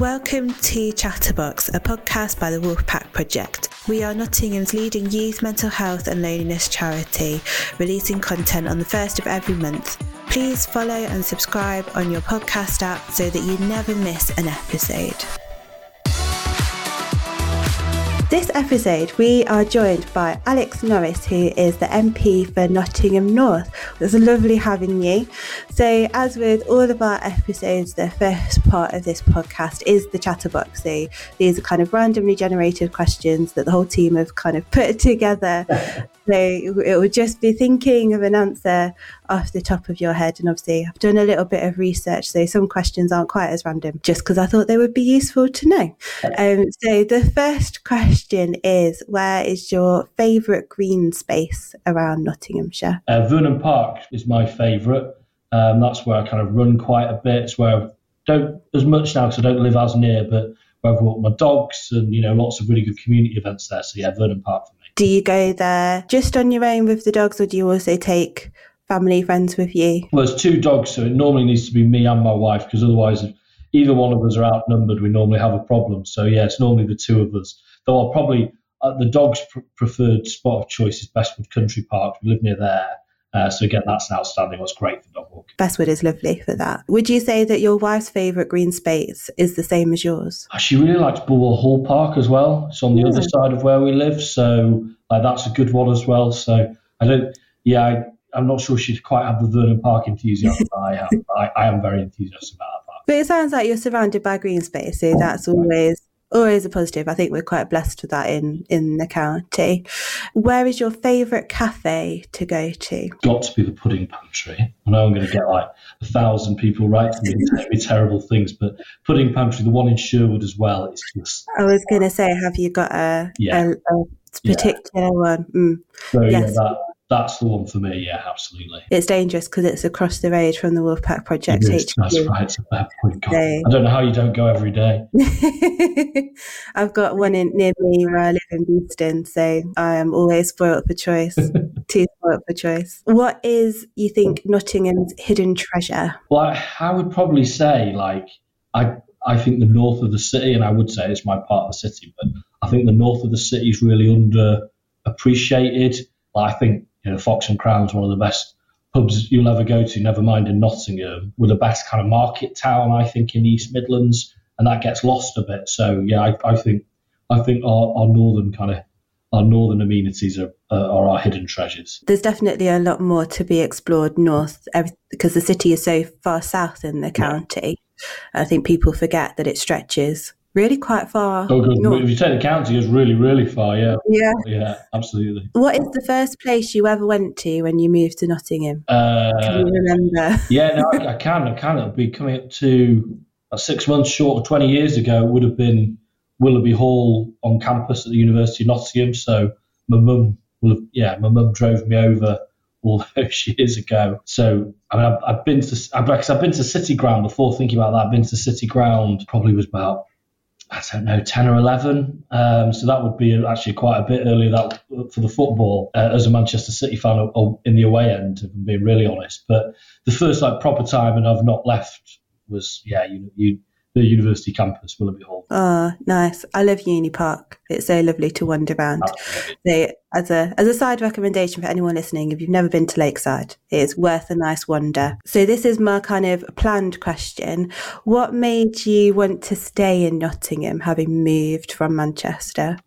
Welcome to Chatterbox, a podcast by the Wolfpack Project. We are Nottingham's leading youth mental health and loneliness charity, releasing content on the first of every month. Please follow and subscribe on your podcast app so that you never miss an episode. This episode, we are joined by Alex Norris, who is the MP for Nottingham North. It's lovely having you. So, as with all of our episodes, the first part of this podcast is the chatterbox. So, these are kind of randomly generated questions that the whole team have kind of put together so it would just be thinking of an answer off the top of your head. And obviously, I've done a little bit of research, so some questions aren't quite as random, just because I thought they would be useful to know. Um, so the first question is Where is your favourite green space around Nottinghamshire? Uh, Vernon Park is my favourite. Um, that's where I kind of run quite a bit. It's where I don't as much now because I don't live as near, but where I've walked my dogs and you know lots of really good community events there. So yeah, Vernon Park for me. Do you go there just on your own with the dogs, or do you also take family friends with you? Well, there's two dogs, so it normally needs to be me and my wife because otherwise, if either one of us are outnumbered, we normally have a problem. So yeah, it's normally the two of us. Though I'll probably uh, the dog's pr- preferred spot of choice is Bestwood Country Park. We live near there. Uh, so again, that's an outstanding. What's great for dog walking. Bestwood is lovely for that. Would you say that your wife's favourite green space is the same as yours? Uh, she really likes Bulwell Hall Park as well. It's on the yeah. other side of where we live, so uh, that's a good one as well. So I don't, yeah, I, am not sure she'd quite have the Vernon Park enthusiasm I have. I, I am very enthusiastic about that. But it sounds like you're surrounded by green space, so that's always always a positive. I think we're quite blessed with that in in the county. Where is your favourite cafe to go to? Got to be the Pudding Pantry. I know I'm going to get like a thousand people writing me and tell me terrible things, but Pudding Pantry, the one in Sherwood as well, it's just. I was going to say, have you got a, yeah. a, a particular yeah. one? Mm. So yes. yeah, that that's the one for me. Yeah, absolutely. It's dangerous because it's across the road from the Wolfpack Project. That's right. It's a bad point. God, I don't know how you don't go every day. I've got one in near me where I live in Beeston, so I am always spoilt for choice. Too spoilt for choice. What is you think Nottingham's hidden treasure? Well, I, I would probably say like I I think the north of the city, and I would say it's my part of the city, but I think the north of the city is really underappreciated. I think you know, Fox and Crown's one of the best pubs you'll ever go to, never mind in Nottingham. We're the best kind of market town, I think, in the East Midlands, and that gets lost a bit. So yeah, I, I think I think our, our northern kind of our northern amenities are, uh, are our hidden treasures. There's definitely a lot more to be explored north because the city is so far south in the county. Yeah. I think people forget that it stretches really quite far. Oh, good. North. If you take the county, it's really, really far. Yeah. Yeah. Yeah, absolutely. What is the first place you ever went to when you moved to Nottingham? Uh, can you remember? yeah, no, I, I, can. I can. It'll be coming up to uh, six months short of 20 years ago. It would have been Willoughby Hall on campus at the University of Nottingham. So my mum will have, yeah, my mum drove me over all those years ago. So I mean, I've, I've been to I've, I've been to City Ground before. Thinking about that, I've been to City Ground probably was about I don't know, 10 or 11. Um, so that would be actually quite a bit earlier that for the football uh, as a Manchester City fan in the away end, if I'm being really honest. But the first like proper time and I've not left was, yeah, you, you the university campus, Willoughby Hall. Oh, nice. I love Uni Park. It's so lovely to wander around. So, as a as a side recommendation for anyone listening, if you've never been to Lakeside, it is worth a nice wander. So this is my kind of planned question. What made you want to stay in Nottingham, having moved from Manchester?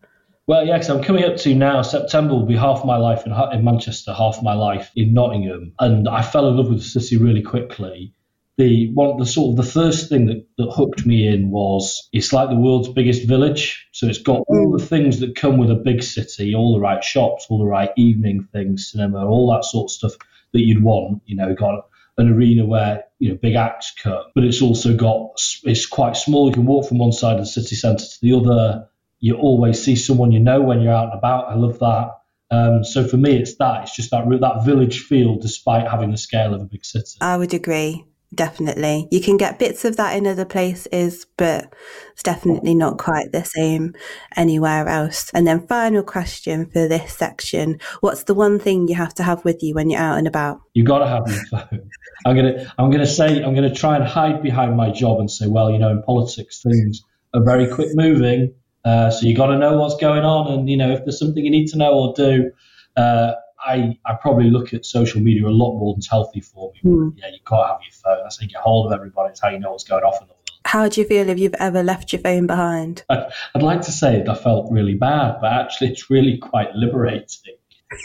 Well, yeah, because I'm coming up to now. September will be half my life in, in Manchester, half my life in Nottingham, and I fell in love with the city really quickly the one the sort of the first thing that, that hooked me in was it's like the world's biggest village. So it's got all the things that come with a big city, all the right shops, all the right evening things, cinema, all that sort of stuff that you'd want. You know, got an arena where you know big acts come, but it's also got it's quite small. You can walk from one side of the city centre to the other. You always see someone you know when you're out and about. I love that. Um, so for me, it's that. It's just that that village feel, despite having the scale of a big city. I would agree definitely. You can get bits of that in other places, but it's definitely not quite the same anywhere else. And then, final question for this section What's the one thing you have to have with you when you're out and about? You've got to have your phone. I'm gonna I'm gonna say I'm gonna try and hide behind my job and say, well, you know, in politics things are very quick moving, uh, so you've got to know what's going on, and you know if there's something you need to know or do. Uh, I, I probably look at social media a lot more than it's healthy for me. Mm. Yeah, you can't have your phone. That's how you get hold of everybody. It's how you know what's going off in the world. How do you feel if you've ever left your phone behind? I, would like to say that I felt really bad, but actually it's really quite liberating.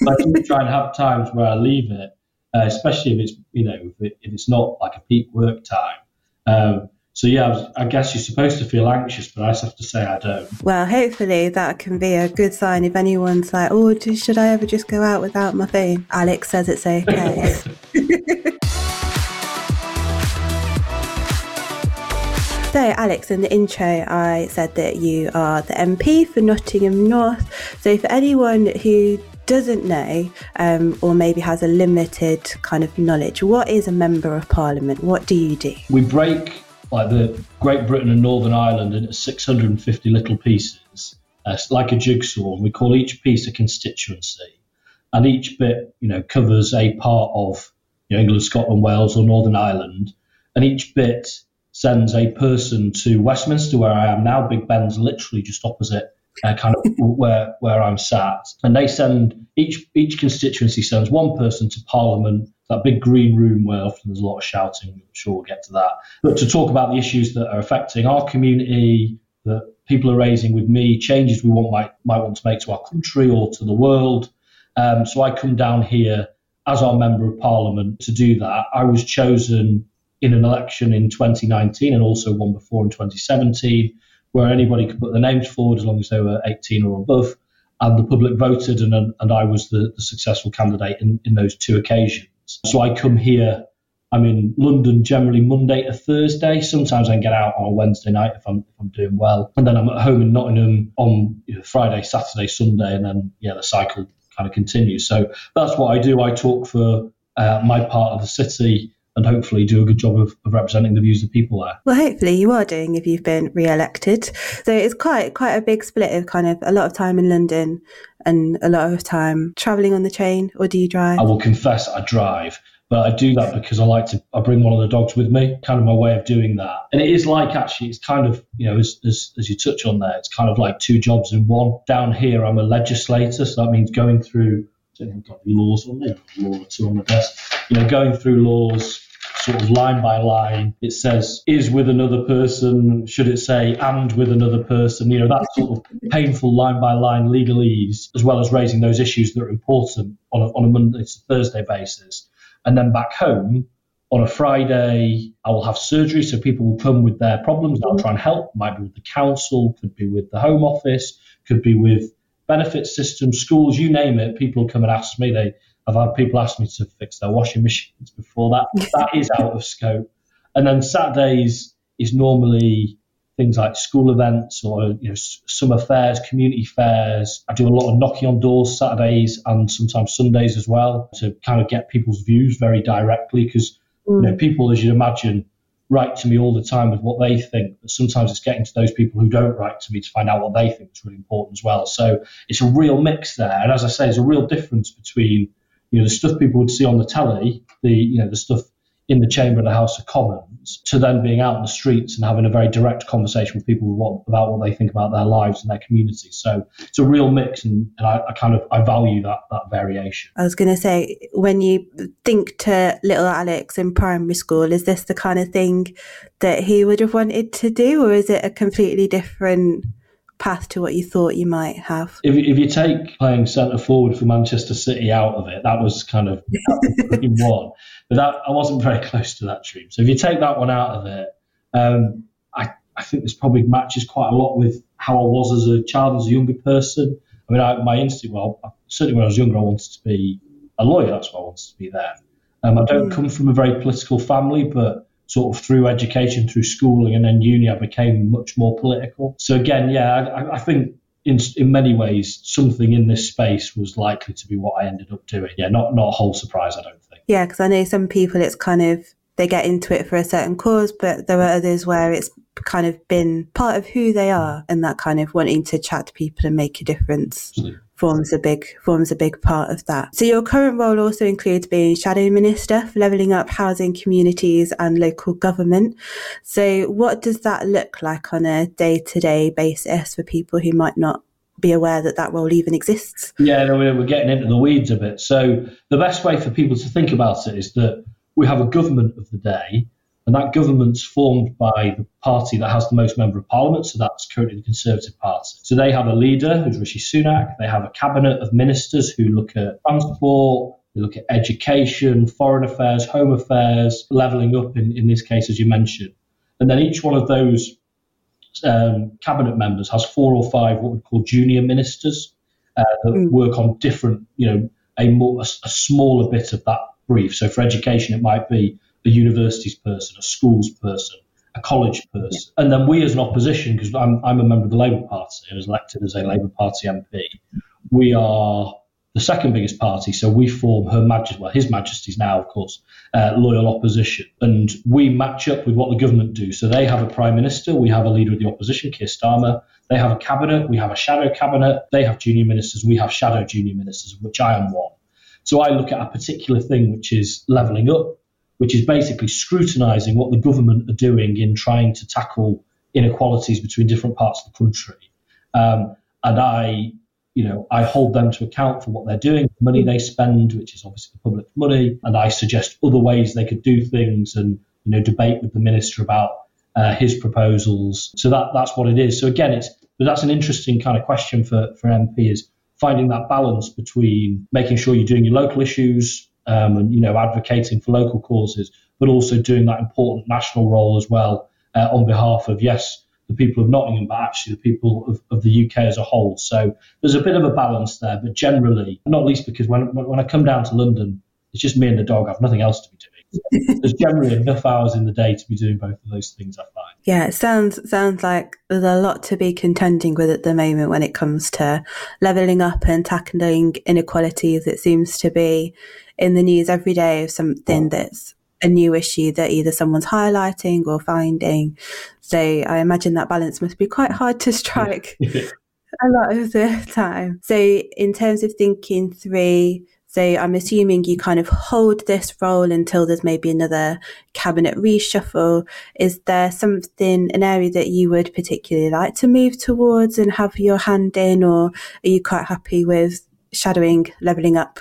I do try and have times where I leave it, uh, especially if it's you know if, it, if, it's not like a peak work time. Um, so yeah, I, guess you're supposed to feel anxious, but I just have to say I don't. Well, hopefully that can be a good sign if anyone's like, "Oh, should I ever just go out without my phone?" Alex says it's okay. So, Alex, in the intro, I said that you are the MP for Nottingham North. So, for anyone who doesn't know um, or maybe has a limited kind of knowledge, what is a Member of Parliament? What do you do? We break like the Great Britain and Northern Ireland into 650 little pieces, uh, like a jigsaw. We call each piece a constituency, and each bit, you know, covers a part of you know, England, Scotland, Wales, or Northern Ireland, and each bit sends a person to Westminster, where I am now. Big Ben's literally just opposite. Uh, kind of where where I'm sat, and they send each each constituency sends one person to Parliament that big green room where often there's a lot of shouting. I'm sure we'll get to that. But to talk about the issues that are affecting our community, that people are raising with me, changes we want might might want to make to our country or to the world. Um, so I come down here as our member of parliament to do that. I was chosen in an election in 2019 and also one before in 2017, where anybody could put their names forward as long as they were 18 or above. And the public voted, and, and I was the, the successful candidate in, in those two occasions. So I come here. I'm in London generally Monday to Thursday. Sometimes I can get out on a Wednesday night if I'm if I'm doing well, and then I'm at home in Nottingham on you know, Friday, Saturday, Sunday, and then yeah, the cycle kind of continues. So that's what I do. I talk for uh, my part of the city and hopefully do a good job of, of, representing the views of people there. Well, hopefully you are doing if you've been re-elected. So it's quite quite a big split of kind of a lot of time in London and a lot of time travelling on the train, or do you drive? I will confess I drive. But I do that because I like to. I bring one of the dogs with me, kind of my way of doing that. And it is like actually, it's kind of you know, as, as, as you touch on there, it's kind of like two jobs in one. Down here, I'm a legislator, so that means going through. Got laws on me, law or two on the desk. You know, going through laws, sort of line by line. It says is with another person. Should it say and with another person? You know, that sort of painful line by line legalese, as well as raising those issues that are important on a, on a Monday to Thursday basis. And then back home, on a Friday, I will have surgery, so people will come with their problems. I'll try and help. Might be with the council, could be with the Home Office, could be with benefit systems, schools, you name it. People come and ask me. They I've had people ask me to fix their washing machines before that. that is out of scope. And then Saturdays is normally things like school events or you know summer fairs, community fairs. I do a lot of knocking on doors Saturdays and sometimes Sundays as well to kind of get people's views very directly because mm. you know mm. people, as you'd imagine, write to me all the time with what they think, but sometimes it's getting to those people who don't write to me to find out what they think is really important as well. So it's a real mix there, and as I say, there's a real difference between you know, the stuff people would see on the telly, the you know, the stuff in the chamber of the House of Commons, to then being out in the streets and having a very direct conversation with people about what they think about their lives and their communities. So it's a real mix, and, and I, I kind of I value that that variation. I was going to say, when you think to little Alex in primary school, is this the kind of thing that he would have wanted to do, or is it a completely different? Path to what you thought you might have. If, if you take playing centre forward for Manchester City out of it, that was kind of one. But that I wasn't very close to that dream. So if you take that one out of it, um, I, I think this probably matches quite a lot with how I was as a child, as a younger person. I mean, I, my instinct, well, certainly when I was younger, I wanted to be a lawyer. That's what I wanted to be there. Um, I don't mm. come from a very political family, but sort of through education, through schooling, and then uni, I became much more political. So again, yeah, I, I think in, in many ways, something in this space was likely to be what I ended up doing. Yeah, not not a whole surprise, I don't think. Yeah, because I know some people, it's kind of they get into it for a certain cause, but there are others where it's kind of been part of who they are, and that kind of wanting to chat to people and make a difference. Absolutely forms a big forms a big part of that. So your current role also includes being shadow minister for levelling up housing communities and local government. So what does that look like on a day to day basis for people who might not be aware that that role even exists? Yeah, no, we're getting into the weeds a bit. So the best way for people to think about it is that we have a government of the day and that government's formed by the party that has the most member of parliament, so that's currently the Conservative Party. So they have a leader who's Rishi Sunak, they have a cabinet of ministers who look at transport, they look at education, foreign affairs, home affairs, levelling up in, in this case, as you mentioned. And then each one of those um, cabinet members has four or five what we call junior ministers uh, that mm. work on different, you know, a more a, a smaller bit of that brief. So for education, it might be a universities person, a schools person, a college person. Yeah. And then we as an opposition, because I'm, I'm a member of the Labour Party and was elected as a Labour Party MP, we are the second biggest party. So we form Her Majesty, well, His Majesty's now, of course, uh, loyal opposition. And we match up with what the government do. So they have a prime minister, we have a leader of the opposition, Keir Starmer. They have a cabinet, we have a shadow cabinet. They have junior ministers, we have shadow junior ministers, of which I am one. So I look at a particular thing, which is levelling up, which is basically scrutinising what the government are doing in trying to tackle inequalities between different parts of the country. Um, and I, you know, I hold them to account for what they're doing, the money they spend, which is obviously the public money, and I suggest other ways they could do things and you know debate with the minister about uh, his proposals. So that that's what it is. So again, it's that's an interesting kind of question for for MP is finding that balance between making sure you're doing your local issues, um, and you know advocating for local causes, but also doing that important national role as well uh, on behalf of yes the people of Nottingham, but actually the people of, of, the UK as a whole. So there's a bit of a balance there, but generally, not least because when when I come down to London, it's just me and the dog. I've nothing else to be doing. There's generally enough hours in the day to be doing both of those things. I find. Yeah, it sounds sounds like there's a lot to be contending with at the moment when it comes to leveling up and tackling inequalities. It seems to be in the news every day of something that's a new issue that either someone's highlighting or finding. So I imagine that balance must be quite hard to strike a lot of the time. So in terms of thinking through so I'm assuming you kind of hold this role until there's maybe another cabinet reshuffle. Is there something, an area that you would particularly like to move towards and have your hand in, or are you quite happy with shadowing, levelling up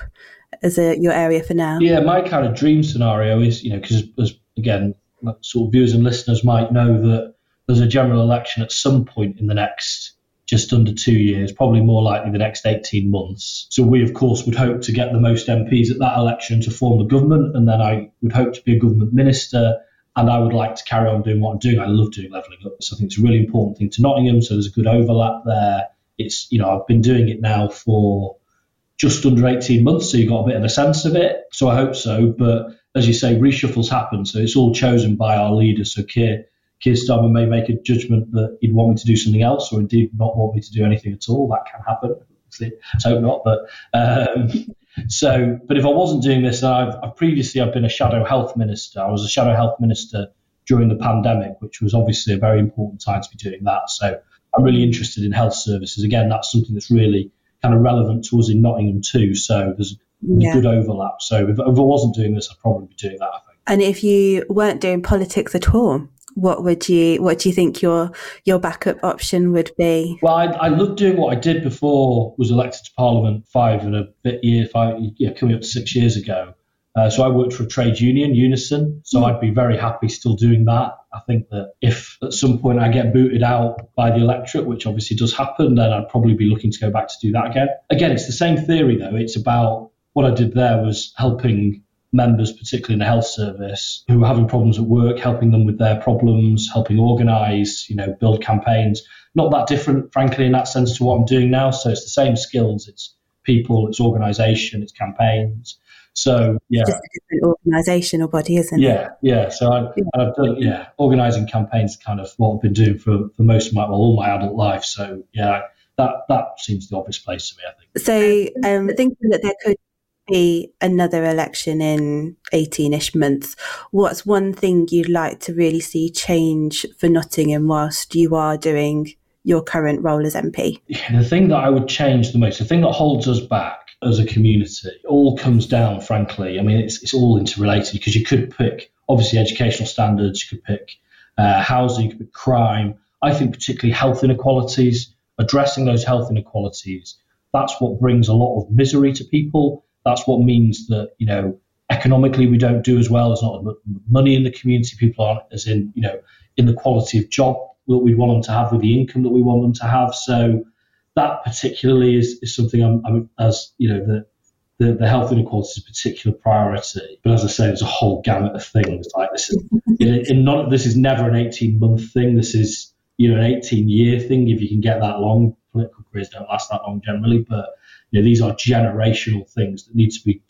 as a, your area for now? Yeah, my kind of dream scenario is, you know, because again, sort of viewers and listeners might know that there's a general election at some point in the next just under two years, probably more likely the next 18 months. So we, of course, would hope to get the most MPs at that election to form the government, and then I would hope to be a government minister. And I would like to carry on doing what I'm doing. I love doing levelling up. So I think it's a really important thing to Nottingham. So there's a good overlap there. It's, you know, I've been doing it now for just under 18 months, so you've got a bit of a sense of it. So I hope so. But as you say, reshuffles happen. So it's all chosen by our leader. So Keir Keir Starmer may make a judgment that he'd want me to do something else, or indeed not want me to do anything at all. That can happen. Let's hope not. But um, so, but if I wasn't doing this, I've, I've, previously I've been a shadow health minister. I was a shadow health minister during the pandemic, which was obviously a very important time to be doing that. So I'm really interested in health services. Again, that's something that's really kind of relevant to us in Nottingham too. So there's, there's yeah. good overlap. So if, if I wasn't doing this, I'd probably be doing that. I think. And if you weren't doing politics at all, what would you what do you think your your backup option would be? Well, I, I love doing what I did before was elected to Parliament five and a bit year five yeah coming up to six years ago. Uh, so I worked for a trade union, Unison. So mm. I'd be very happy still doing that. I think that if at some point I get booted out by the electorate, which obviously does happen, then I'd probably be looking to go back to do that again. Again, it's the same theory though. It's about what I did there was helping members, particularly in the health service, who are having problems at work, helping them with their problems, helping organise, you know, build campaigns. Not that different, frankly, in that sense to what I'm doing now. So it's the same skills. It's people, it's organisation, it's campaigns. So yeah, just a different organisational body, isn't yeah, it? Yeah, yeah. So I, have done yeah, organising campaigns, kind of what I've been doing for for most of my well, all my adult life. So yeah, that that seems the obvious place to me. I think. So um, thinking that there could be another election in 18ish months, what's one thing you'd like to really see change for Nottingham whilst you are doing your current role as MP? The thing that I would change the most, the thing that holds us back as a community, all comes down, frankly. I mean, it's, it's all interrelated because you could pick, obviously, educational standards, you could pick uh, housing, you could pick crime. I think particularly health inequalities, addressing those health inequalities, that's what brings a lot of misery to people. That's what means that, you know, economically we don't do as well. There's not money in the community. People aren't as in, you know, in the quality of job that we want them to have with the income that we want them to have. So that particularly is, is something I'm, I'm, as you know the, the, the health inequality is a particular priority. But as I say, there's a whole gamut of things. Like this is in, in none, this is never an 18 month thing. This is you know an 18 year thing if you can get that long. Political careers don't last that long generally, but you know these are generational things that need to be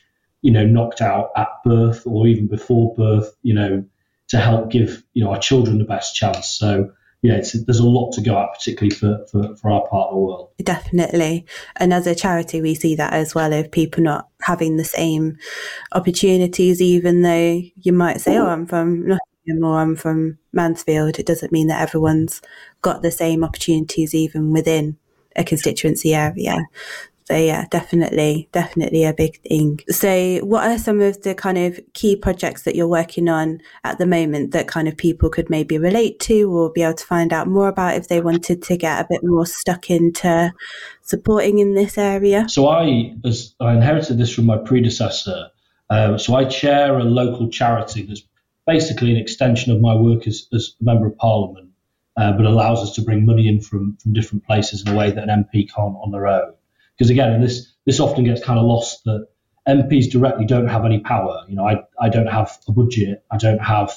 you know knocked out at birth or even before birth. You know to help give you know our children the best chance. So yeah, there's a lot to go at, particularly for, for, for our part of the world. Definitely. And as a charity, we see that as well of people not having the same opportunities, even though you might say, oh, I'm from Nottingham or I'm from Mansfield. It doesn't mean that everyone's got the same opportunities, even within a constituency area. So yeah, definitely, definitely a big thing. So what are some of the kind of key projects that you're working on at the moment that kind of people could maybe relate to or be able to find out more about if they wanted to get a bit more stuck into supporting in this area? So I, as I inherited this from my predecessor. Uh, so I chair a local charity that's basically an extension of my work as, as a member of parliament, uh, but allows us to bring money in from, from different places in a way that an MP can't on their own. Because again, this this often gets kind of lost that MPs directly don't have any power. You know, I, I don't have a budget. I don't have.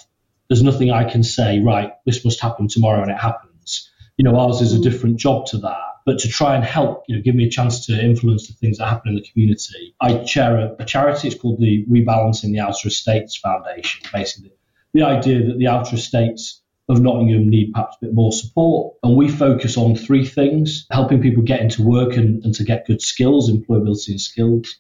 There's nothing I can say. Right, this must happen tomorrow, and it happens. You know, ours is a different job to that. But to try and help, you know, give me a chance to influence the things that happen in the community. I chair a, a charity. It's called the Rebalancing the Outer Estates Foundation. Basically, the idea that the outer estates of Nottingham need perhaps a bit more support. And we focus on three things helping people get into work and, and to get good skills, employability and skills,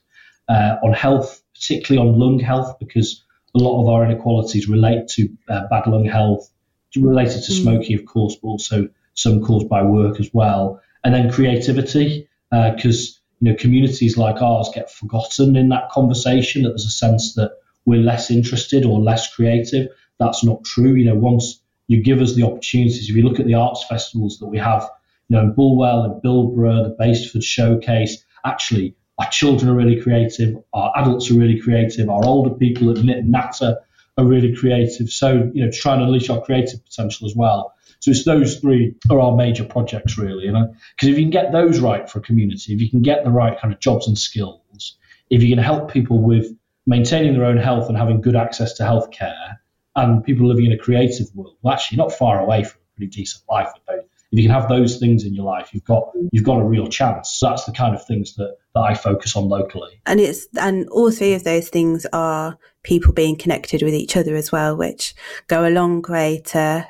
uh, on health, particularly on lung health, because a lot of our inequalities relate to uh, bad lung health, related to mm. smoking, of course, but also some caused by work as well. And then creativity, because uh, you know communities like ours get forgotten in that conversation. That there's a sense that we're less interested or less creative. That's not true. You know, once you give us the opportunities. If you look at the arts festivals that we have, you know, in Bulwell and Bilborough, the Basford Showcase, actually, our children are really creative, our adults are really creative, our older people at Knit and Natter are really creative. So, you know, try and unleash our creative potential as well. So it's those three are our major projects, really. You know, because if you can get those right for a community, if you can get the right kind of jobs and skills, if you can help people with maintaining their own health and having good access to healthcare, and people living in a creative world, well, actually not far away from a pretty decent life. If you can have those things in your life, you've got you've got a real chance. So that's the kind of things that, that I focus on locally. And it's and all three of those things are people being connected with each other as well, which go a long way to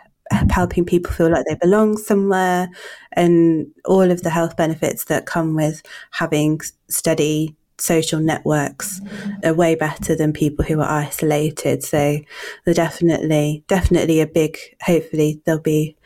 helping people feel like they belong somewhere and all of the health benefits that come with having steady social networks are way better than people who are isolated. So they're definitely, definitely a big, hopefully there'll be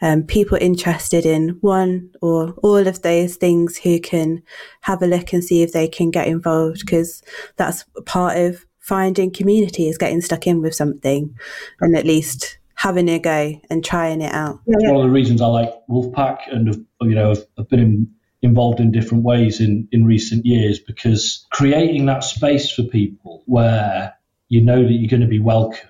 um, people interested in one or all of those things who can have a look and see if they can get involved because that's part of finding community is getting stuck in with something and at least having a go and trying it out. It's one of the reasons I like Wolfpack and you know I've been in involved in different ways in, in recent years because creating that space for people where you know that you're going to be welcome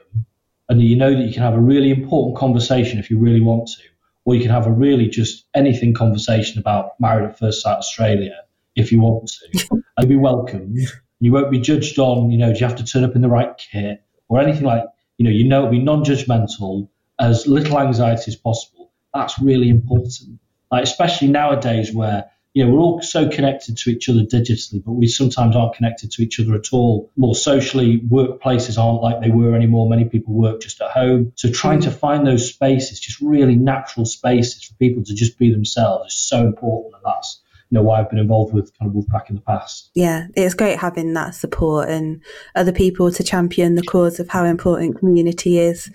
and you know that you can have a really important conversation if you really want to, or you can have a really just anything conversation about Married at First Sight Australia if you want to, and be welcomed. You won't be judged on, you know, do you have to turn up in the right kit or anything like, you know, you know, it'll be non-judgmental, as little anxiety as possible. That's really important, like especially nowadays where you know, we're all so connected to each other digitally, but we sometimes aren't connected to each other at all. More socially, workplaces aren't like they were anymore. Many people work just at home. So trying to mm. find those spaces, just really natural spaces for people to just be themselves is so important. And that's you know why I've been involved with kind of Wolfpack in the past. Yeah, it's great having that support and other people to champion the cause of how important community is.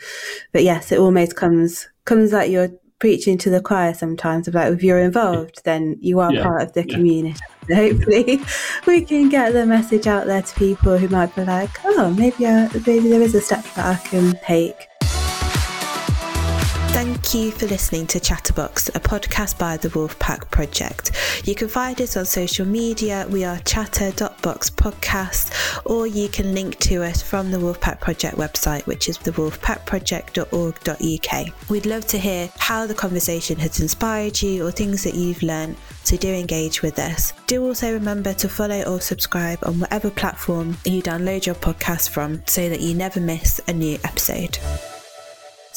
But yes, it almost comes comes at your preaching to the choir sometimes of like if you're involved then you are yeah. part of the yeah. community so hopefully we can get the message out there to people who might be like oh maybe, I, maybe there is a step that i can take Thank you for listening to Chatterbox, a podcast by the Wolfpack Project. You can find us on social media. We are chatter.box or you can link to us from the Wolfpack Project website, which is thewolfpackproject.org.uk. We'd love to hear how the conversation has inspired you or things that you've learned, so do engage with us. Do also remember to follow or subscribe on whatever platform you download your podcast from so that you never miss a new episode.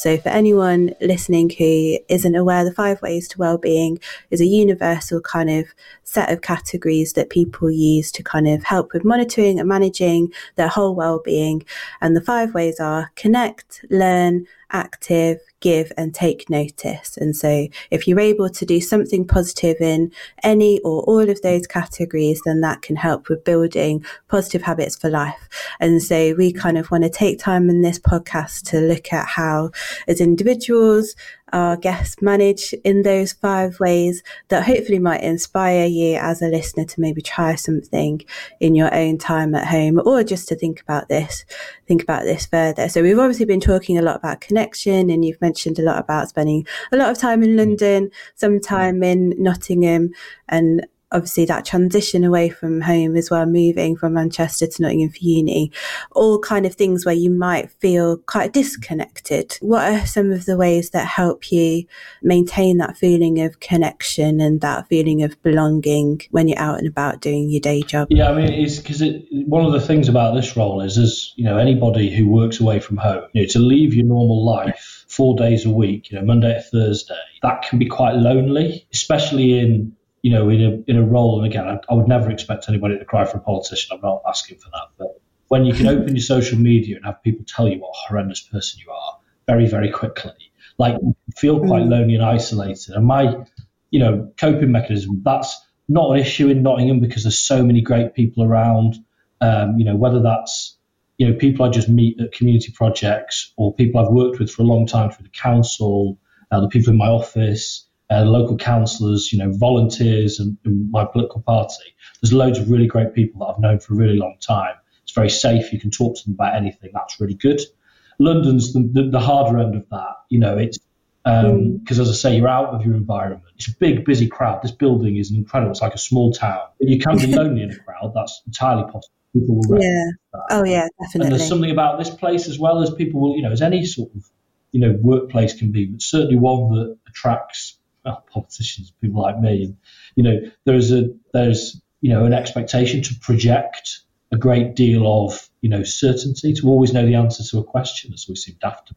So, for anyone listening who isn't aware, the five ways to well-being is a universal kind of set of categories that people use to kind of help with monitoring and managing their whole well-being. And the five ways are connect, learn, active, give, and take notice. And so, if you're able to do something positive in any or all of those categories, then that can help with building positive habits for life. And so, we kind of want to take time in this podcast to look at how, as individuals, our guests manage in those five ways that hopefully might inspire you as a listener to maybe try something in your own time at home or just to think about this, think about this further. So we've obviously been talking a lot about connection and you've mentioned a lot about spending a lot of time in mm. London, some time in Nottingham and obviously that transition away from home as well, moving from Manchester to Nottingham for uni, all kind of things where you might feel quite disconnected. What are some of the ways that help you maintain that feeling of connection and that feeling of belonging when you're out and about doing your day job? Yeah, I mean, it's because it, one of the things about this role is, as you know, anybody who works away from home, you know, to leave your normal life four days a week, you know, Monday to Thursday, that can be quite lonely, especially in you know, in a in a role. And again, I, I, would never expect anybody to cry for a politician. I'm not asking for that. But when you can open your social media and have people tell you what a horrendous person you are very, very quickly, like you feel quite mm. lonely and isolated. And my, you know, coping mechanism that's not an issue in Nottingham because there's so many great people around. Um, you know, whether that's you know people I just meet at community projects or people I've worked with for a long time through the council, uh, the people in my office uh, local councillors, you know, volunteers, and, and, my political party. There's loads of really great people that I've known for a really long time. It's very safe. You can talk to them about anything. That's really good. London's the, the, the harder end of that. You know, it's because, um, mm. as I say, you're out of your environment. It's a big, busy crowd. This building is incredible. It's like a small town. You can be lonely in a crowd. That's entirely possible. People will yeah. That. Oh yeah, definitely. And there's something about this place as well as people will, you know, as any sort of, you know, workplace can be, but certainly one that attracts Uh, politicians, people like me. And, you know, there's a there's you know an expectation to project a great deal of you know certainty to always know the answer to a question, as we seem daft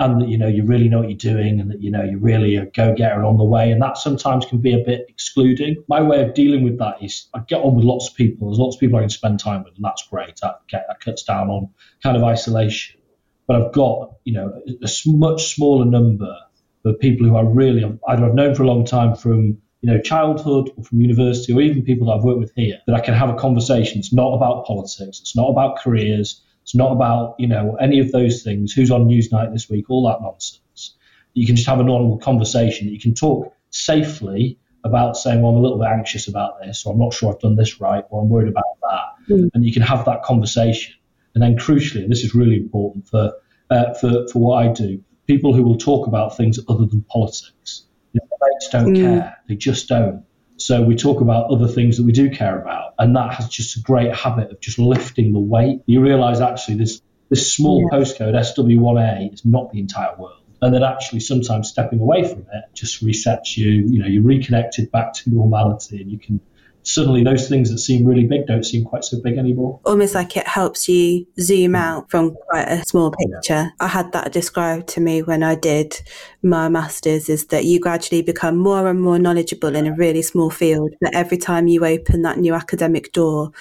and that you know you really know what you're doing and that you know you're really a go-getter on the way. And that sometimes can be a bit excluding. My way of dealing with that is i get on with lots of people. There's lots of people i can spend time with and that's great. That, that cuts down on kind of isolation. But i've got you know a much smaller number for people who I really either I've known for a long time from you know childhood or from university or even people that I've worked with here that I can have a conversation. It's not about politics. It's not about careers. It's not about you know any of those things. Who's on Newsnight this week? All that nonsense. You can just have a normal conversation. You can talk safely about saying, well, I'm a little bit anxious about this, or I'm not sure I've done this right, or I'm worried about that, mm. and you can have that conversation. And then, crucially, and this is really important for uh, for for what I do, people who will talk about things other than politics. You know, they just don't mm. care. They just don't. So we talk about other things that we do care about, and that has just a great habit of just lifting the weight. You realise actually this this small yeah. postcode SW1A is not the entire world, and that actually sometimes stepping away from it just resets you. You know, you're reconnected back to normality, and you can suddenly those things that seem really big don't seem quite so big anymore. Almost like it helps you zoom hmm. out from quite a small picture. Yeah. I had that described to me when I did my master's is that you gradually become more and more knowledgeable in a really small field. That every time you open that new academic door,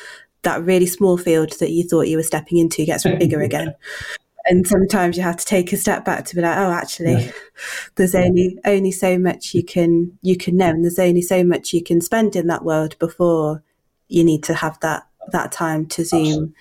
that really small field that you thought you were stepping into gets bigger again and sometimes you have to take a step back to be like oh actually yeah. there's only only so much you can you can know and there's only so much you can spend in that world before you need to have that that time to zoom Absolutely.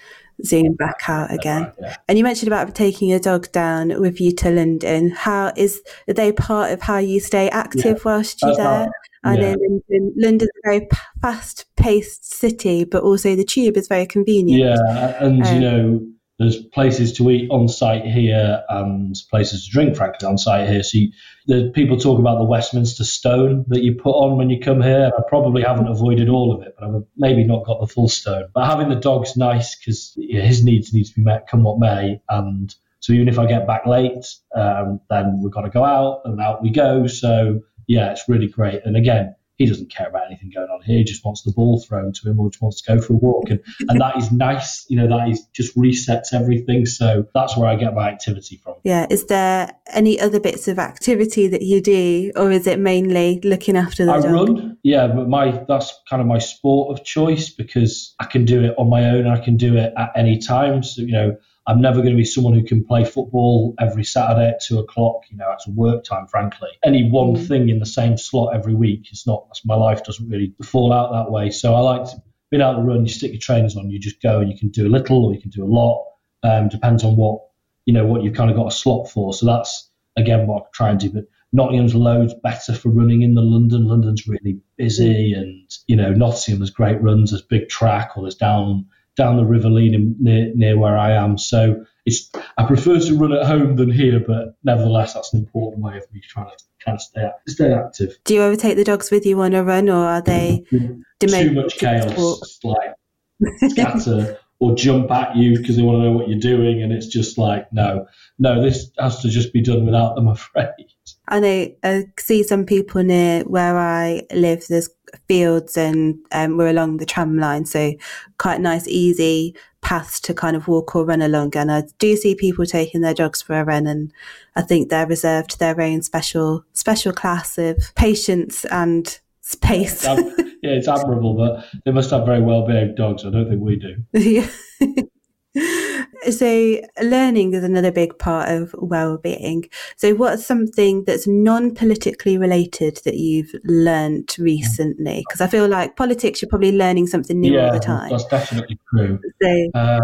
zoom back out again. Yeah. And you mentioned about taking your dog down with you to London. How is are they part of how you stay active whilst you're there? how- I know yeah. London, London's a very fast paced city, but also the tube is very convenient. Yeah, and Um, you know, there's places to eat on site here and places to drink, frankly, on site here. So you, the people talk about the Westminster Stone that you put on when you come here. I probably haven't avoided all of it, but I've maybe not got the full stone. But having the dog's nice because his needs need to be met, come what may. And so even if I get back late, um, then we've got to go out, and out we go. So yeah, it's really great. And again, he doesn't care about anything going on here. He just wants the ball thrown to him or just wants to go for a walk. And, and that is nice. You know, that is just resets everything. So that's where I get my activity from. Yeah. Is there any other bits of activity that you do, or is it mainly looking after the I dog? run, yeah, but my that's kind of my sport of choice because I can do it on my own. I can do it at any time. So you know, I'm never going to be someone who can play football every Saturday at two o'clock. You know, it's work time, frankly. Any one Mm. thing in the same slot every week is not. My life doesn't really fall out that way. So I like to be out to run. You stick your trainers on. You just go and you can do a little or you can do a lot. Um, depends on what you know what you've kind of got a slot for. So that's again what I try and do. But Nottingham's loads better for running in than London. London's really busy, and you know Nottingham has great runs. There's big track, or there's down down the River Leen near near where I am. So it's I prefer to run at home than here, but nevertheless that's an important way of me trying to kind of stay stay active. Do you ever take the dogs with you on a run, or are they Too much chaos, like scatter or jump at you because they want to know what you're doing, and it's just like no, no, this has to just be done without them. I'm afraid. I know I see some people near where I live. There's fields and um, we're along the tram line, so quite nice, easy paths to kind of walk or run along. And I do see people taking their dogs for a run, and I think they're reserved to their own special special class of patience and space. Yeah, it's admirable, but they must have very well behaved dogs. I don't think we do. Yeah. so learning is another big part of well-being so what's something that's non-politically related that you've learned recently because i feel like politics you're probably learning something new all the time that's definitely true. so, Uh,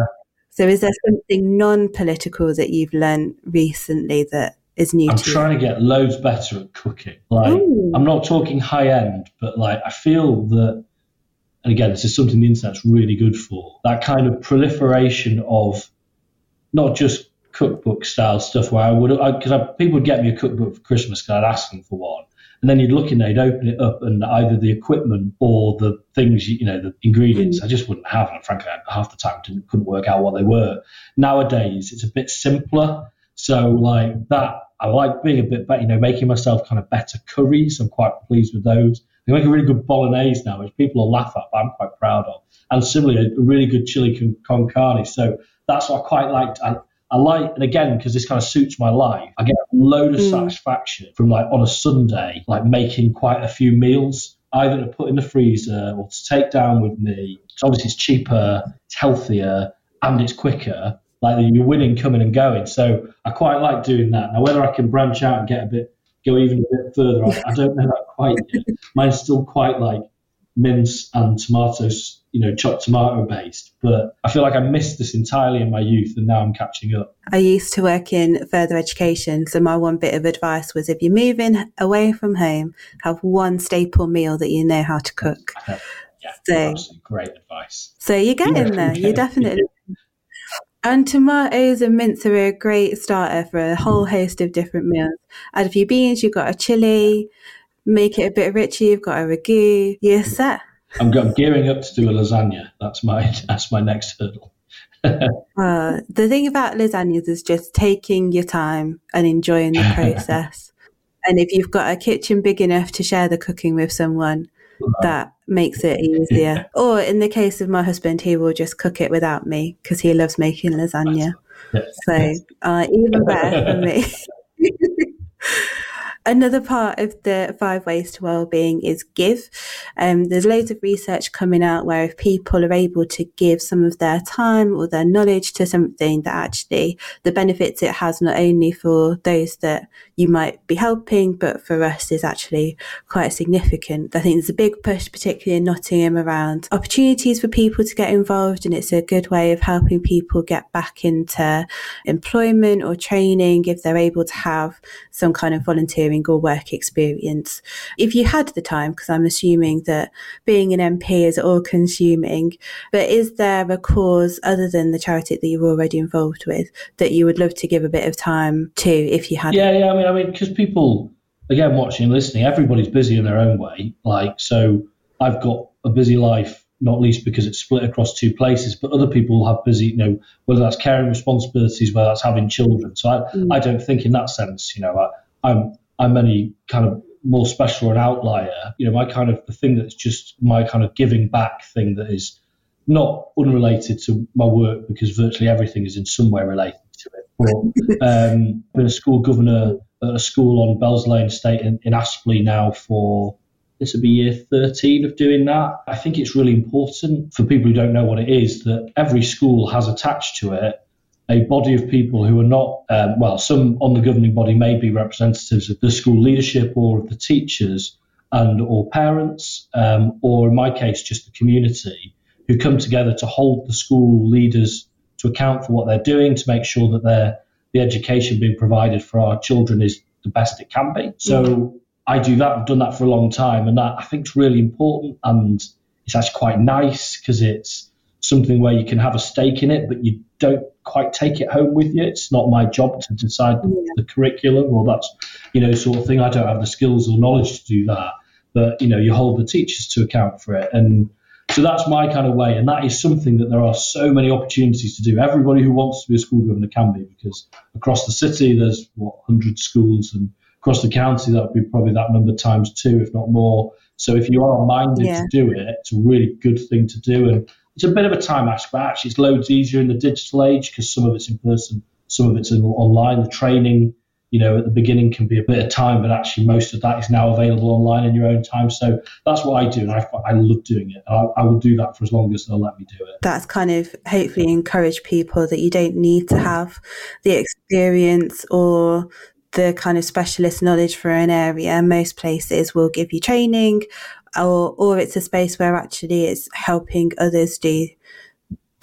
so is there something non-political that you've learned recently that is new to you? I'm to trying to get loads better at cooking. Like, Ooh. I'm not talking high end, but like, I feel that, and again, this is something the internet's really good for that kind of proliferation of not just cookbook style stuff where I would, because I, people would get me a cookbook for Christmas because I'd ask them for one. And then you'd look in there, you'd open it up, and either the equipment or the things, you know, the ingredients, mm. I just wouldn't have. And frankly, I, half the time didn't, couldn't work out what they were. Nowadays, it's a bit simpler. So, like that, I like being a bit better, you know, making myself kind of better curries. I'm quite pleased with those. They make a really good bolognese now, which people will laugh at, but I'm quite proud of. And similarly, a really good chili con, con carne. So that's what I quite liked. I, I like, and again, because this kind of suits my life, I get a load of Mm. satisfaction from like on a Sunday, like making quite a few meals, either to put in the freezer or to take down with me. So obviously it's cheaper, it's healthier, and it's quicker. Like you're winning, coming and going. So I quite like doing that. Now whether I can branch out and get a bit, go even a bit further, I, I don't know that quite yet. Mine's still quite like mince and tomatoes, you know, chopped tomato based. But I feel like I missed this entirely in my youth, and now I'm catching up. I used to work in further education, so my one bit of advice was if you're moving away from home, have one staple meal that you know how to cook. Yeah, So- great advice. So you're getting Yeah, there. yeah, You definitely. And tomatoes and mince are a great starter for a whole host of different meals. Add a few beans, you've got a chili, make it a bit richer, you've got a ragu, you're set. I'm, I'm gearing up to do a lasagna. That's my that's my next hurdle. Uh, the thing about lasagnas is just taking your time and enjoying the process. and if you've got a kitchen big enough to share the cooking with someone, that makes it easier. Or in the case of my husband, he will just cook it without me because he loves making lasagna. Yeah. So uh, even better for me. Another part of the five ways to well-being is give. Um, there's loads of research coming out where if people are able to give some of their time or their knowledge to something, that actually the benefits it has not only for those that you might be helping, but for us is actually quite significant. I think there's a big push, particularly in Nottingham, around opportunities for people to get involved, and it's a good way of helping people get back into employment or training if they're able to have some kind of volunteering or work experience. If you had the time, because I'm assuming that being an MP is all consuming, but is there a cause other than the charity that you're already involved with that you would love to give a bit of time to if you had? Yeah, yeah. I mean, I mean, because people, again, watching listening, everybody's busy in their own way. Like, so I've got a busy life not least because it's split across two places, but other people have busy, you know, whether that's caring responsibilities, whether that's having children. So I, mm. I don't think in that sense, you know, I, I'm I'm any kind of more special or an outlier. You know, my kind of the thing that's just my kind of giving back thing that is not unrelated to my work because virtually everything is in some way related to it. But um, been a school governor at a school on Bells Lane Estate in, in Aspley now for this will be year 13 of doing that. I think it's really important for people who don't know what it is that every school has attached to it a body of people who are not, um, well, some on the governing body may be representatives of the school leadership or of the teachers and or parents, um, or in my case, just the community, who come together to hold the school leaders to account for what they're doing, to make sure that the education being provided for our children is the best it can be. So mm-hmm. I do that. I've done that for a long time, and that I think is really important, and it's actually quite nice because it's something where you can have a stake in it, but you don't quite take it home with you. It's not my job to decide yeah. the curriculum or that's you know sort of thing. I don't have the skills or knowledge to do that, but you know you hold the teachers to account for it, and so that's my kind of way, and that is something that there are so many opportunities to do. Everybody who wants to be a school governor can be because across the city there's what hundred schools and across the county, that would be probably that number times two, if not more. So if you are minded yeah. to do it, it's a really good thing to do. And it's a bit of a time ask, but actually it's loads easier in the digital age because some of it's in person, some of it's in, online. The training, you know, at the beginning can be a bit of time, but actually most of that is now available online in your own time. So that's what I do, and I, I love doing it. I, I will do that for as long as they'll let me do it. That's kind of hopefully encourage people that you don't need to have the experience or the kind of specialist knowledge for an area, most places will give you training or, or it's a space where actually it's helping others do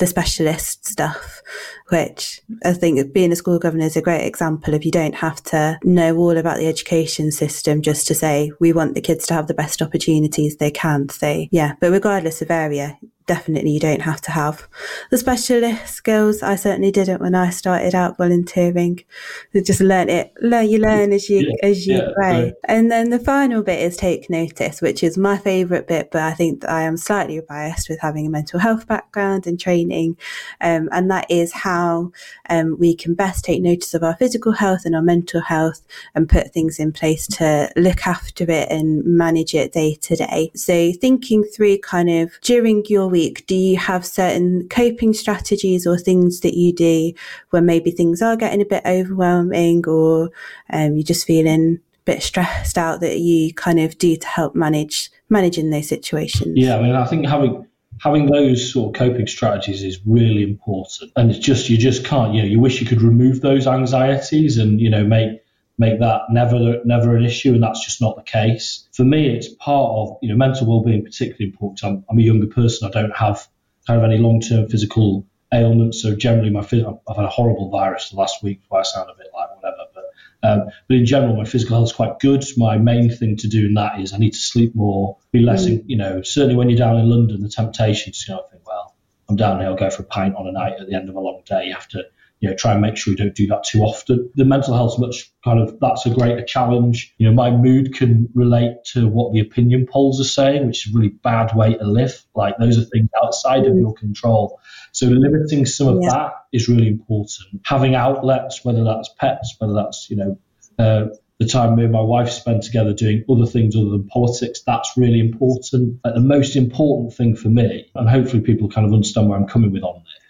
the specialist stuff, which I think being a school governor is a great example of you don't have to know all about the education system just to say we want the kids to have the best opportunities they can. So yeah, but regardless of area, definitely you don't have to have the specialist skills. I certainly didn't when I started out volunteering. You just learn it, learn you learn as you yeah, as you yeah, grow. And then the final bit is take notice, which is my favourite bit, but I think I am slightly biased with having a mental health background and training, um, and that is how um, we can best take notice of our physical health and our mental health and put things in place to look after it and manage it day to day. So thinking through kind of during your week, do you have certain coping strategies or things that you do when maybe things are getting a bit overwhelming or um, you're just feeling a bit stressed out that you kind of do to help manage managing those situations? Yeah, I mean, I think having having those sort of coping strategies is really important, and it's just you just can't. You know, you wish you could remove those anxieties and you know make make that never never an issue, and that's just not the case. For me, it's part of you know mental well-being particularly important. I'm, I'm a younger person. I don't have kind of any long-term physical ailments, so generally my I've had a horrible virus the last week, so I sound a bit like whatever. But um, but in general, my physical health is quite good. My main thing to do in that is I need to sleep more, be less. Mm. You know, certainly when you're down in London, the temptations. You know, I think well, I'm down here. I'll go for a pint on a night at the end of a long day. You have to you know, try and make sure you don't do that too often. The mental health much kind of that's a greater challenge. You know, my mood can relate to what the opinion polls are saying, which is a really bad way to live. Like those are things outside of your control. So limiting some of yeah. that is really important. Having outlets, whether that's pets, whether that's you know. Uh, the time me and my wife spend together doing other things other than politics, that's really important. Like the most important thing for me, and hopefully people kind of understand where I'm coming with on this,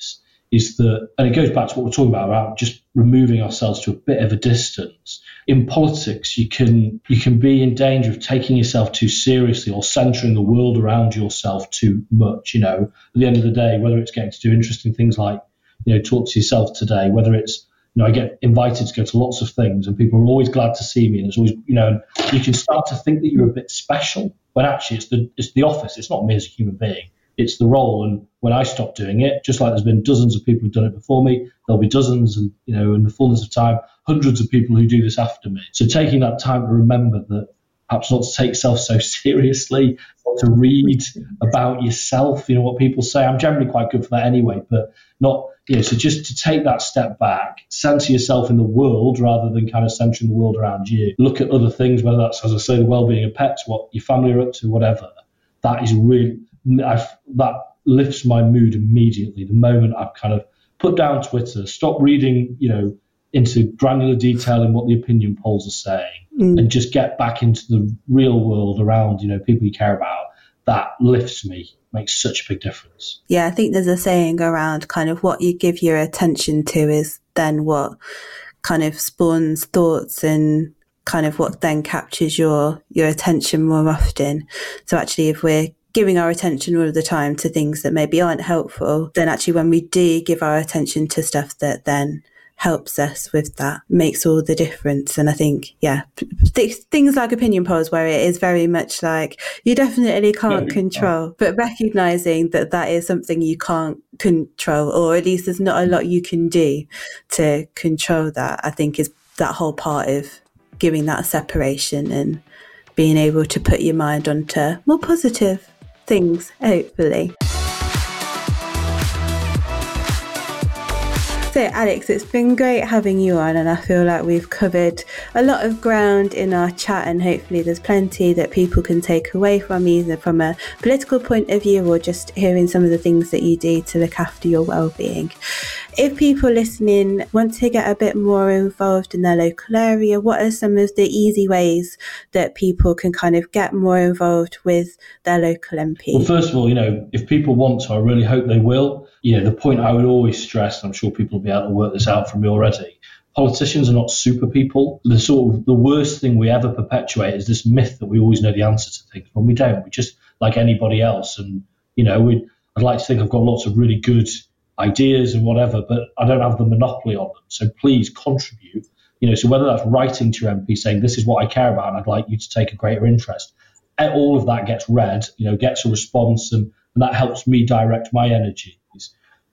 is that, and it goes back to what we're talking about about just removing ourselves to a bit of a distance. In politics, you can you can be in danger of taking yourself too seriously or centering the world around yourself too much. You know, at the end of the day, whether it's getting to do interesting things like you know talk to yourself today, whether it's you know, I get invited to go to lots of things, and people are always glad to see me. And there's always, you know, you can start to think that you're a bit special, when actually it's the it's the office. It's not me as a human being it's the role. And when I stop doing it, just like there's been dozens of people who've done it before me, there'll be dozens, and you know, in the fullness of time, hundreds of people who do this after me. So taking that time to remember that perhaps not to take self so seriously, not to read about yourself, you know, what people say. I'm generally quite good for that anyway, but not, you know, so just to take that step back, center yourself in the world rather than kind of centering the world around you. Look at other things, whether that's, as I say, the well-being of pets, what your family are up to, whatever. That is really, I've, that lifts my mood immediately. The moment I've kind of put down Twitter, stop reading, you know, into granular detail in what the opinion polls are saying, mm. and just get back into the real world around, you know, people you care about. That lifts me, makes such a big difference. Yeah, I think there's a saying around kind of what you give your attention to is then what kind of spawns thoughts and kind of what then captures your your attention more often. So actually if we're giving our attention all of the time to things that maybe aren't helpful, then actually when we do give our attention to stuff that then helps us with that makes all the difference. And I think, yeah, th- things like opinion polls where it is very much like you definitely can't control, but recognizing that that is something you can't control, or at least there's not a lot you can do to control that, I think is that whole part of giving that separation and being able to put your mind onto more positive things, hopefully. So, Alex, it's been great having you on, and I feel like we've covered a lot of ground in our chat, and hopefully, there's plenty that people can take away from either from a political point of view or just hearing some of the things that you do to look after your well-being. If people listening want to get a bit more involved in their local area, what are some of the easy ways that people can kind of get more involved with their local MP? Well, first of all, you know, if people want to, I really hope they will. You know, the point I would always stress, I'm sure people will be able to work this out from me already. Politicians are not super people. The sort of the worst thing we ever perpetuate is this myth that we always know the answer to things when we don't. We just like anybody else, and you know, we I'd like to think I've got lots of really good ideas and whatever, but I don't have the monopoly on them. So please contribute. You know, so whether that's writing to your MP saying this is what I care about and I'd like you to take a greater interest, eh, all of that gets read, you know, gets a response and, and that helps me direct my energies.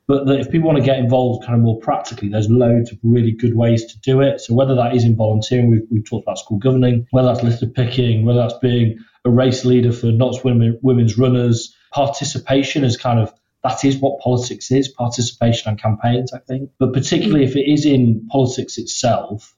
But if people want to get involved kind of more practically, there's loads of really good ways to do it. So whether that is in volunteering, we've, we've talked about school governing, whether that's litter picking, whether that's being a race leader for Notts women, women's runners, participation is kind of that is what politics is participation and campaigns, I think. But particularly if it is in politics itself,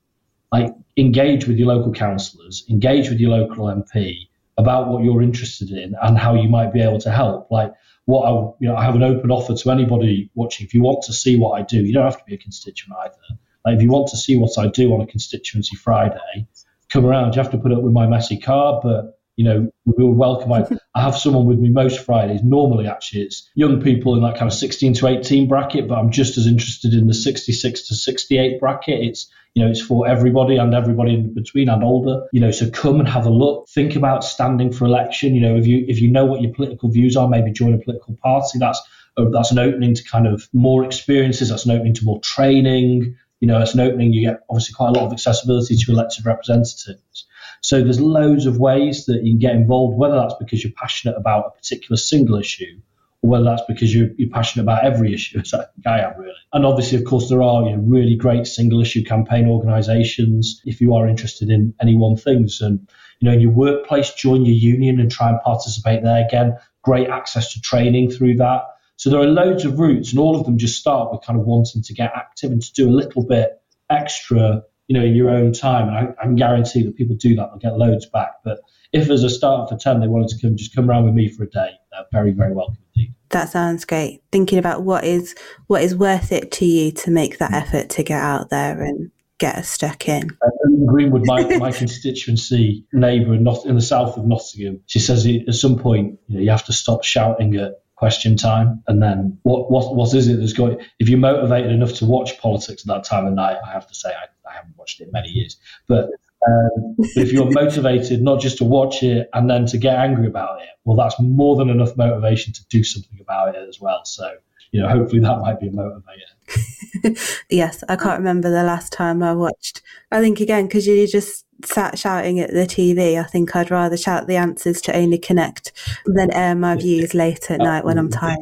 like engage with your local councillors, engage with your local MP about what you're interested in and how you might be able to help. Like what I, you know, I have an open offer to anybody watching. If you want to see what I do, you don't have to be a constituent either. Like if you want to see what I do on a constituency Friday, come around. You have to put up with my messy car, but you know, we will welcome. I, I have someone with me most Fridays. Normally, actually, it's young people in that kind of 16 to 18 bracket, but I'm just as interested in the 66 to 68 bracket. It's you know, it's for everybody and everybody in between and older. You know, so come and have a look. Think about standing for election. You know, if you if you know what your political views are, maybe join a political party. That's uh, that's an opening to kind of more experiences. That's an opening to more training. You know, it's an opening. You get obviously quite a lot of accessibility to elected representatives. So there's loads of ways that you can get involved, whether that's because you're passionate about a particular single issue or whether that's because you're, you're passionate about every issue, as I am really. And obviously, of course, there are you know, really great single issue campaign organisations if you are interested in any one thing. And you know, in your workplace, join your union and try and participate there. Again, great access to training through that. So there are loads of routes, and all of them just start with kind of wanting to get active and to do a little bit extra you know, in your own time. And I, I can guarantee that people do that, they'll get loads back. But if as a start for 10, they wanted to come, just come around with me for a day, they're very, very welcome indeed. That sounds great. Thinking about what is what is worth it to you to make that effort to get out there and get us stuck in. Uh, in Greenwood, my, my constituency neighbour in, in the south of Nottingham, she says at some point, you know, you have to stop shouting at question time. And then what what what is it that's going? If you're motivated enough to watch politics at that time of night, I have to say I haven't watched it in many years, but. Um, but if you're motivated not just to watch it and then to get angry about it, well, that's more than enough motivation to do something about it as well. So, you know, hopefully that might be a motivator. yes, I can't remember the last time I watched. I think again because you just sat shouting at the TV, I think I'd rather shout the answers to Only Connect than air my views late at night when I'm tired.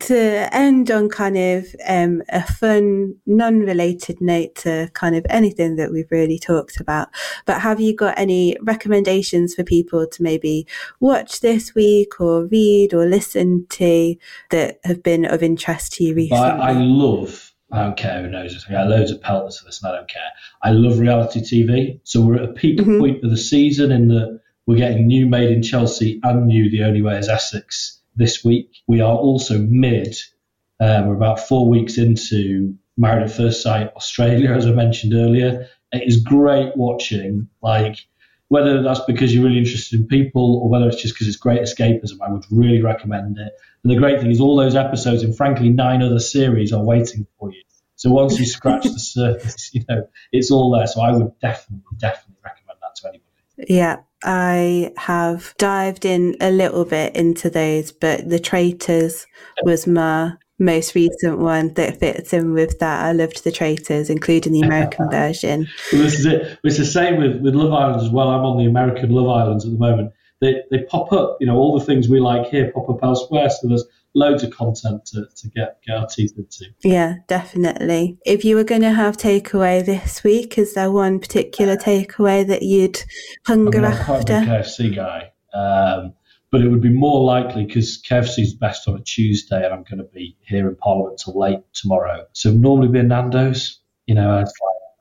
To end on kind of um, a fun, non related note to kind of anything that we've really talked about, but have you got any recommendations for people to maybe watch this week or read or listen to that have been of interest to you recently? I, I love I don't care who knows it. I got loads of pelters for this, and I don't care. I love reality TV. So we're at a peak mm-hmm. point of the season in that we're getting new Made in Chelsea and new The Only Way is Essex this week. We are also mid. Um, we're about four weeks into Married at First Sight Australia, as I mentioned earlier. It is great watching, like whether that's because you're really interested in people or whether it's just because it's great escapism, I would really recommend it. And the great thing is, all those episodes and frankly nine other series are waiting for you. So once you scratch the surface, you know it's all there. So I would definitely, definitely recommend that to anybody. Yeah, I have dived in a little bit into those, but the Traitors was my most recent one that fits in with that. I loved the Traitors, including the American version. Well, this is it. It's the same with, with Love Island as well. I'm on the American Love Islands at the moment. They, they pop up, you know, all the things we like here pop up elsewhere. So there's loads of content to, to get, get our teeth into. Yeah, definitely. If you were going to have takeaway this week, is there one particular takeaway that you'd hunger I'm after? quite a KFC guy. Um, but it would be more likely because KFC's best on a Tuesday, and I'm going to be here in Parliament till late tomorrow. So normally be a Nando's. You know, I, like,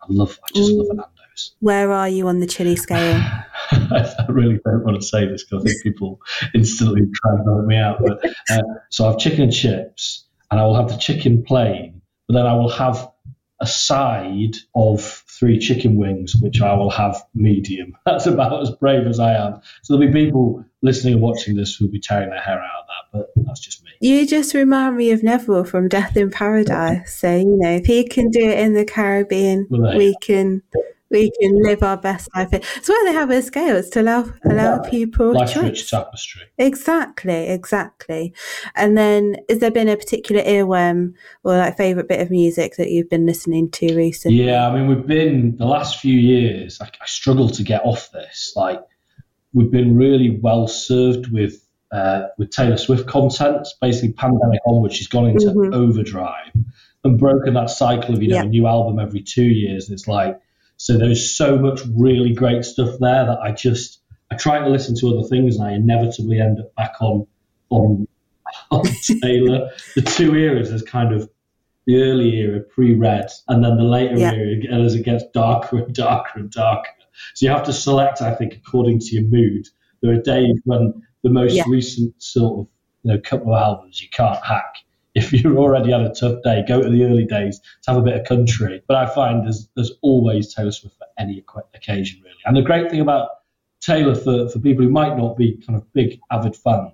I love, I just love a Nando's. Where are you on the chili scale? I really don't want to say this because I think people instantly try and vote me out. But uh, so I have chicken and chips, and I will have the chicken plain, but then I will have a side of three chicken wings, which I will have medium. That's about as brave as I am. So there'll be people listening and watching this who'll be tearing their hair out of that, but that's just me. You just remind me of Neville from Death in Paradise. So, you know, if he can do it in the Caribbean, well, we can we can live our best life. It's why they have a scales to allow allow people life's choice. rich tapestry. Exactly, exactly. And then, has there been a particular earworm or like favorite bit of music that you've been listening to recently? Yeah, I mean, we've been the last few years. I, I struggle to get off this. Like, we've been really well served with. Uh, with Taylor Swift content, basically pandemic onwards, she's gone into mm-hmm. overdrive and broken that cycle of you know yeah. a new album every two years. And it's like so there's so much really great stuff there that I just I try to listen to other things and I inevitably end up back on on, on Taylor. the two eras is kind of the early era pre-red and then the later yeah. era as it gets darker and darker and darker. So you have to select, I think, according to your mood. There are days when the most yeah. recent sort of you know couple of albums you can't hack if you're already had a tough day, go to the early days to have a bit of country. But I find there's there's always Taylor Swift for any occasion really. And the great thing about Taylor for, for people who might not be kind of big avid fans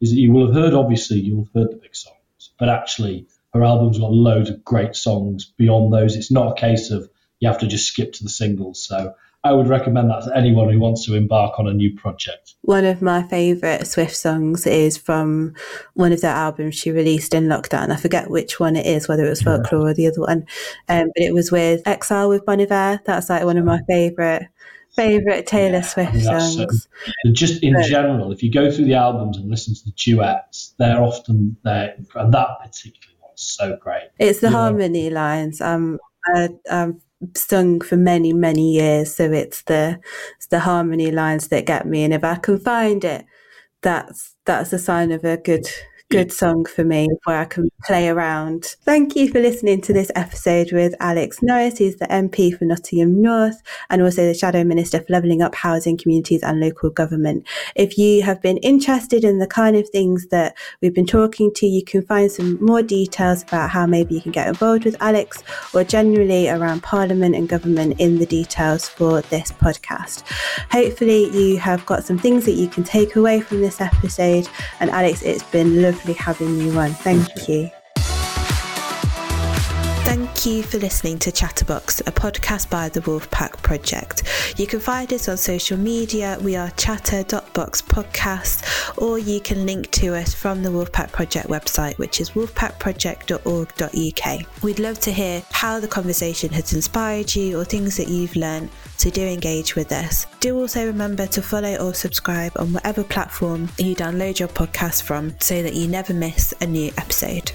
is that you will have heard obviously you'll have heard the big songs, but actually her album's got loads of great songs beyond those. It's not a case of you have to just skip to the singles. So I would recommend that to anyone who wants to embark on a new project. One of my favourite Swift songs is from one of the albums she released in lockdown. I forget which one it is, whether it was Folklore yeah. or the other one. Um, but it was with Exile with Bon Iver. That's like one of my favourite favorite Taylor yeah, Swift I mean, songs. just in but, general, if you go through the albums and listen to the duets, they're often there, and that particular one's so great. It's the you harmony know. lines. Um, I, um, sung for many many years. So it's the it's the harmony lines that get me. And if i can find it that's that's a sign of a good good song for me where I can play around. Thank you for listening to this episode with Alex Norris. He's the MP for Nottingham North and also the Shadow Minister for Levelling Up Housing, Communities and Local Government. If you have been interested in the kind of things that we've been talking to, you can find some more details about how maybe you can get involved with Alex or generally around Parliament and government in the details for this podcast. Hopefully, you have got some things that you can take away from this episode. And Alex, it's been lovely lovely having you on. Thank you. Thank you for listening to Chatterbox, a podcast by the Wolfpack Project. You can find us on social media. We are chatter.boxpodcast, or you can link to us from the Wolfpack Project website, which is wolfpackproject.org.uk. We'd love to hear how the conversation has inspired you or things that you've learned, so do engage with us. Do also remember to follow or subscribe on whatever platform you download your podcast from so that you never miss a new episode.